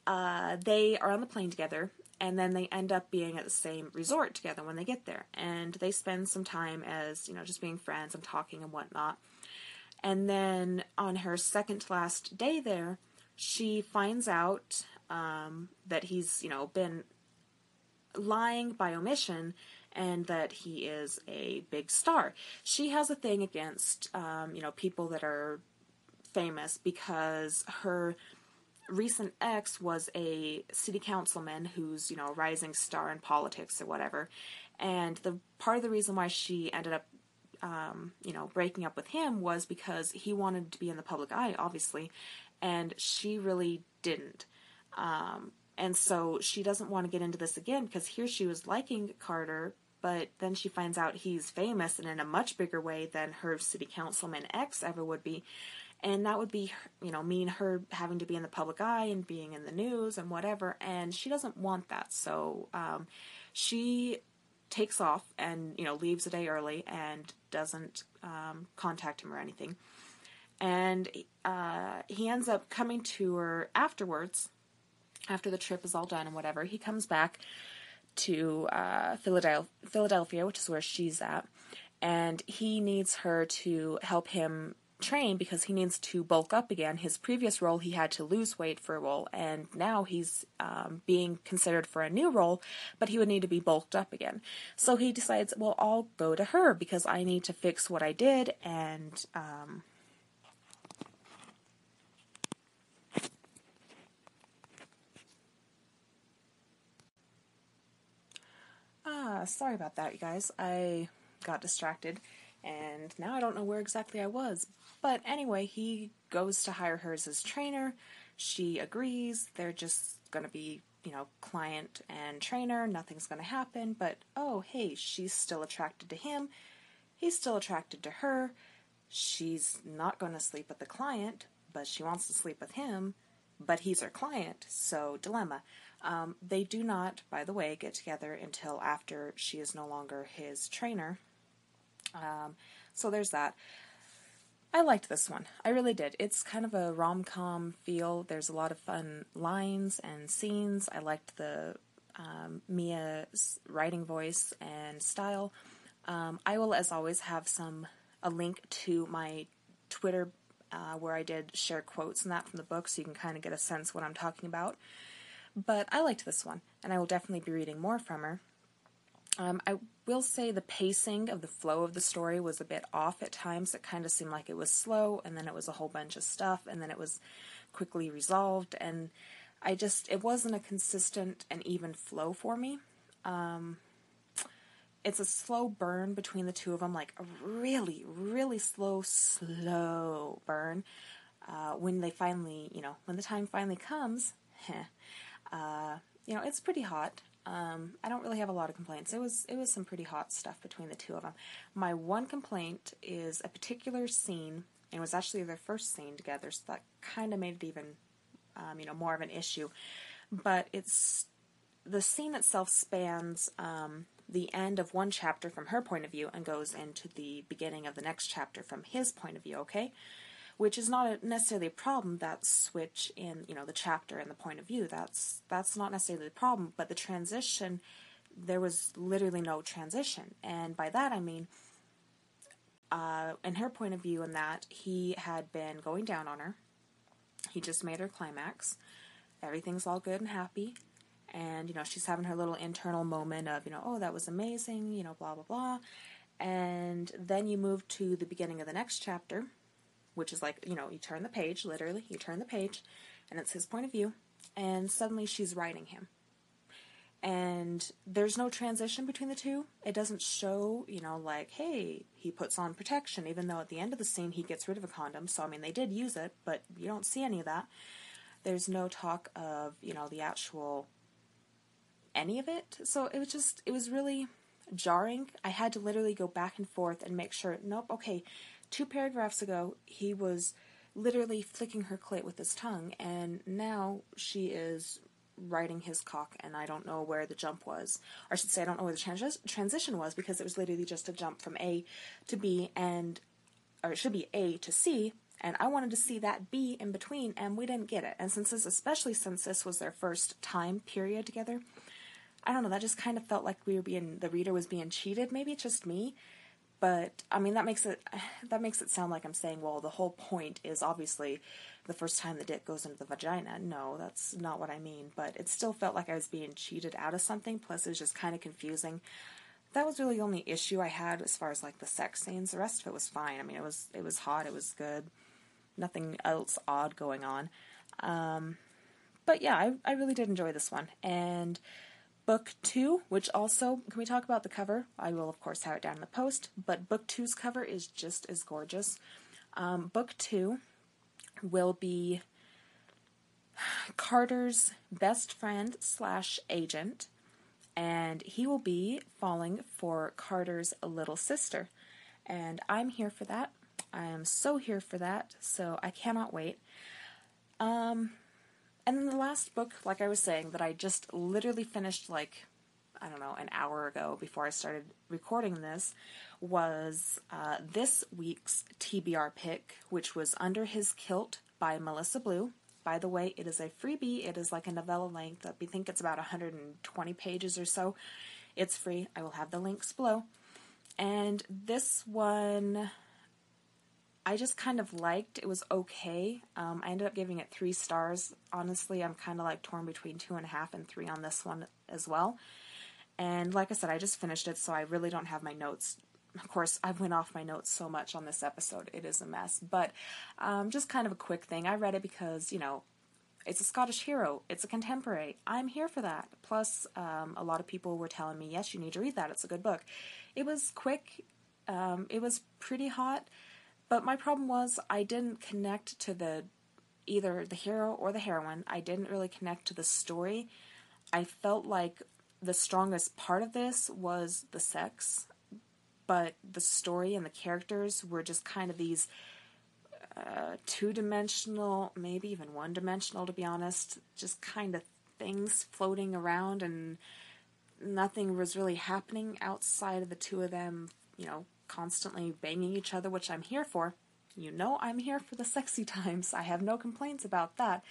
S1: uh, they are on the plane together and then they end up being at the same resort together when they get there. And they spend some time as you know just being friends and talking and whatnot. And then on her second to last day there she finds out um, that he's you know been lying by omission and that he is a big star. She has a thing against um, you know people that are famous because her recent ex was a city councilman who's, you know, a rising star in politics or whatever. And the part of the reason why she ended up um, you know, breaking up with him was because he wanted to be in the public eye, obviously, and she really didn't. Um, and so she doesn't want to get into this again because here she was liking Carter, but then she finds out he's famous and in a much bigger way than her city councilman ex ever would be and that would be you know mean her having to be in the public eye and being in the news and whatever. And she doesn't want that. So um, she takes off and you know leaves a day early and doesn't um, contact him or anything. And uh, he ends up coming to her afterwards after the trip is all done and whatever. He comes back to uh, Philadelphia, Philadelphia, which is where she's at, and he needs her to help him train because he needs to bulk up again. His previous role, he had to lose weight for a role, and now he's um, being considered for a new role, but he would need to be bulked up again. So he decides, well, I'll go to her because I need to fix what I did, and um, Ah, sorry about that, you guys. I got distracted and now I don't know where exactly I was. But anyway, he goes to hire her as his trainer. She agrees. They're just going to be, you know, client and trainer. Nothing's going to happen. But oh, hey, she's still attracted to him. He's still attracted to her. She's not going to sleep with the client, but she wants to sleep with him. But he's her client, so dilemma. Um, they do not, by the way, get together until after she is no longer his trainer um, so there's that. I liked this one. I really did. It's kind of a rom com feel. There's a lot of fun lines and scenes. I liked the um, Mia's writing voice and style. Um, I will, as always, have some a link to my Twitter uh, where I did share quotes and that from the book, so you can kind of get a sense what I'm talking about. But I liked this one, and I will definitely be reading more from her. Um, I will say the pacing of the flow of the story was a bit off at times. It kind of seemed like it was slow, and then it was a whole bunch of stuff, and then it was quickly resolved, and I just it wasn't a consistent and even flow for me. Um, it's a slow burn between the two of them, like a really, really slow, slow burn. Uh, when they finally, you know, when the time finally comes, uh, you know, it's pretty hot. Um, I don't really have a lot of complaints. It was it was some pretty hot stuff between the two of them. My one complaint is a particular scene And it was actually their first scene together, so that kind of made it even, um, you know, more of an issue. But it's the scene itself spans um, the end of one chapter from her point of view and goes into the beginning of the next chapter from his point of view. Okay, which is not necessarily a problem. That switch in you know the chapter and the point of view. That's that's not necessarily the problem, but the transition. There was literally no transition, and by that I mean uh, in her point of view, in that he had been going down on her. He just made her climax. Everything's all good and happy. And, you know, she's having her little internal moment of, you know, oh, that was amazing, you know, blah, blah, blah. And then you move to the beginning of the next chapter, which is like, you know, you turn the page, literally, you turn the page, and it's his point of view. And suddenly she's writing him and there's no transition between the two. It doesn't show, you know, like, hey, he puts on protection, even though at the end of the scene he gets rid of a condom. So, I mean, they did use it, but you don't see any of that. There's no talk of, you know, the actual any of it. So it was just, it was really jarring. I had to literally go back and forth and make sure, nope, okay, two paragraphs ago, he was literally flicking her clit with his tongue, and now she is riding his cock, and I don't know where the jump was. Or I should say, I don't know where the trans- transition was because it was literally just a jump from A to B, and or it should be A to C, and I wanted to see that B in between, and we didn't get it. And since this, especially since this was their first time period together, I don't know. That just kind of felt like we were being the reader was being cheated. Maybe it's just me, but I mean that makes it that makes it sound like I'm saying, well, the whole point is obviously the first time the dick goes into the vagina. No, that's not what I mean. But it still felt like I was being cheated out of something. Plus, it was just kind of confusing. That was really the only issue I had as far as like the sex scenes. The rest of it was fine. I mean, it was it was hot. It was good. Nothing else odd going on. Um, but yeah, I I really did enjoy this one. And book two, which also can we talk about the cover? I will of course have it down in the post. But book two's cover is just as gorgeous. Um, book two will be Carter's best friend slash agent, and he will be falling for Carter's little sister. And I'm here for that. I am so here for that, so I cannot wait. Um, and then the last book, like I was saying, that I just literally finished like, I don't know, an hour ago before I started recording this, was uh, this week's TBR pick, which was Under His Kilt by Melissa Blue. By the way, it is a freebie. It is like a novella length. I think it's about 120 pages or so. It's free. I will have the links below. And this one, I just kind of liked. It was okay. Um, I ended up giving it three stars. Honestly, I'm kind of like torn between two and a half and three on this one as well. And like I said, I just finished it, so I really don't have my notes of course, I went off my notes so much on this episode. It is a mess. But um, just kind of a quick thing. I read it because, you know, it's a Scottish hero. It's a contemporary. I'm here for that. Plus, um, a lot of people were telling me, yes, you need to read that. It's a good book. It was quick. Um, it was pretty hot. But my problem was I didn't connect to the either the hero or the heroine. I didn't really connect to the story. I felt like the strongest part of this was the sex but the story and the characters were just kind of these uh, two dimensional, maybe even one dimensional, to be honest, just kind of things floating around, and nothing was really happening outside of the two of them, you know, constantly banging each other, which I'm here for. You know, I'm here for the sexy times. I have no complaints about that.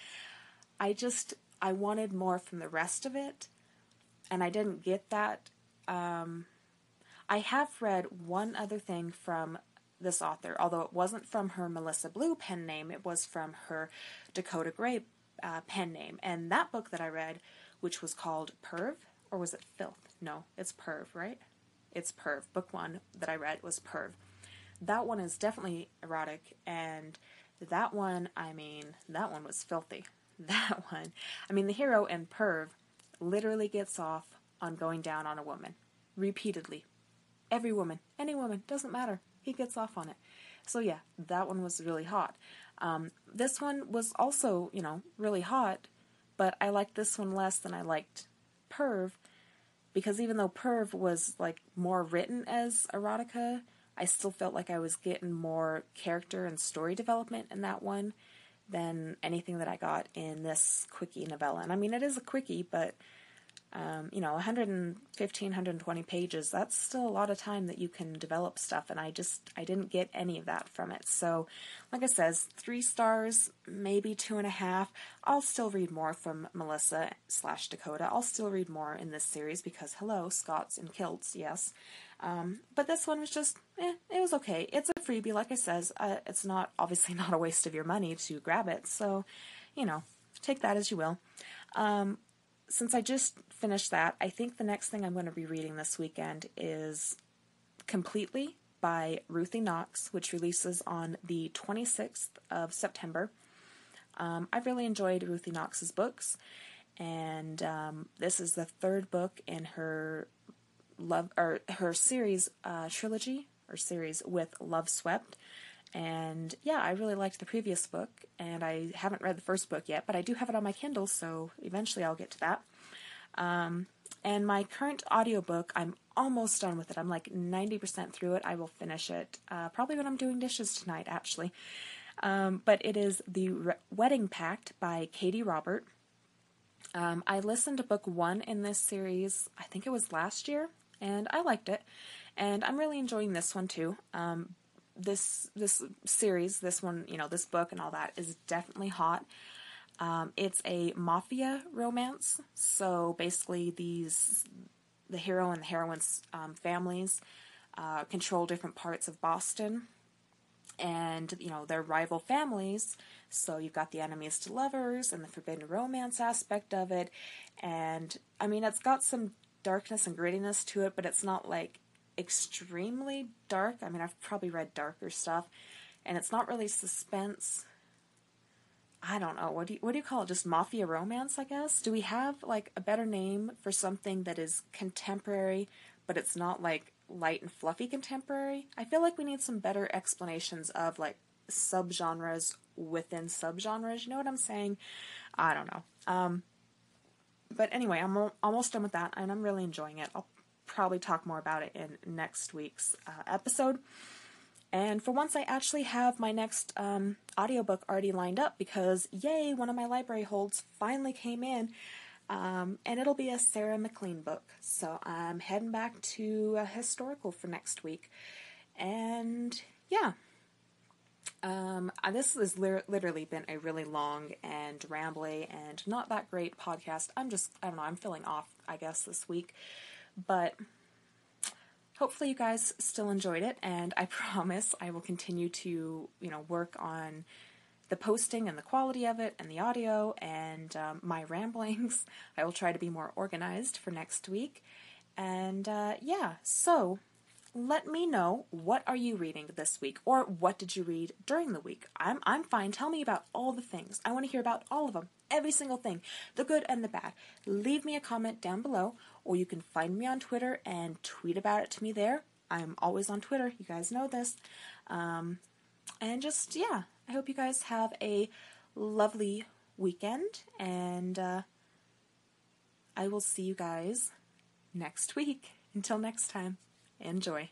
S1: I just, I wanted more from the rest of it, and I didn't get that. Um, I have read one other thing from this author, although it wasn't from her Melissa Blue pen name, it was from her Dakota Gray uh, pen name. And that book that I read, which was called Perv, or was it Filth? No, it's Perv, right? It's Perv. Book one that I read was Perv. That one is definitely erotic, and that one, I mean, that one was filthy. That one, I mean, the hero in Perv literally gets off on going down on a woman repeatedly, Every woman, any woman, doesn't matter. He gets off on it. So yeah, that one was really hot. Um, this one was also, you know, really hot, but I liked this one less than I liked Perv because even though Perv was like more written as erotica, I still felt like I was getting more character and story development in that one than anything that I got in this quickie novella. And I mean, it is a quickie, but um, you know, 115, 120 pages, that's still a lot of time that you can develop stuff. And I just, I didn't get any of that from it. So, like I says, three stars, maybe two and a half. I'll still read more from Melissa slash Dakota. I'll still read more in this series because, hello, Scots and kilts, yes. Um, but this one was just, eh, it was okay. It's a freebie, like I says. Uh, it's not, obviously not a waste of your money to grab it. So, you know, take that as you will. Um, since I just finished that, I think the next thing I'm going to be reading this weekend is Completely by Ruthie Knox, which releases on the 26th of September. Um, I've really enjoyed Ruthie Knox's books, and um, this is the third book in her love or her series uh, trilogy or series with Loveswept. And yeah, I really liked the previous book, and I haven't read the first book yet, but I do have it on my Kindle, so eventually I'll get to that. Um, and my current audiobook, I'm almost done with it. I'm like 90% through it. I will finish it uh, probably when I'm doing dishes tonight, actually. Um, but it is The Re- Wedding Pact by Katee Robert. Um, I listened to book one in this series, I think it was last year, and I liked it. And I'm really enjoying this one too. Um, this this series, this one, you know, this book and all that is definitely hot. Um, it's a mafia romance, so basically these the hero and the heroine's um, families uh, control different parts of Boston, and you know they're rival families. So you've got the enemies to lovers and the forbidden romance aspect of it, and I mean it's got some darkness and grittiness to it, but it's not like extremely dark. I mean, I've probably read darker stuff, and it's not really suspense. I don't know. What do you, what do you call it? Just mafia romance, I guess? Do we have like a better name for something that is contemporary, but it's not like light and fluffy contemporary? I feel like we need some better explanations of like subgenres within subgenres. You know what I'm saying? I don't know. Um, but anyway, I'm almost done with that, and I'm really enjoying it. I'll probably talk more about it in next week's uh, episode. And for once, I actually have my next um, audiobook already lined up because, yay, one of my library holds finally came in. Um, and it'll be a Sarah MacLean book. So I'm heading back to a historical for next week. And yeah, um, this has literally been a really long and rambly and not that great podcast. I'm just, I don't know, I'm feeling off, I guess, this week. But hopefully you guys still enjoyed it and I promise I will continue to, you know, work on the posting and the quality of it and the audio and um, my ramblings. I will try to be more organized for next week. And uh, yeah, so let me know what are you reading this week or what did you read during the week. I'm I'm fine. Tell me about all the things. I want to hear about all of them. Every single thing, the good and the bad. Leave me a comment down below or you can find me on Twitter and tweet about it to me there. I'm always on Twitter. You guys know this. Um, and just yeah, I hope you guys have a lovely weekend and uh, I will see you guys next week. Until next time. Enjoy.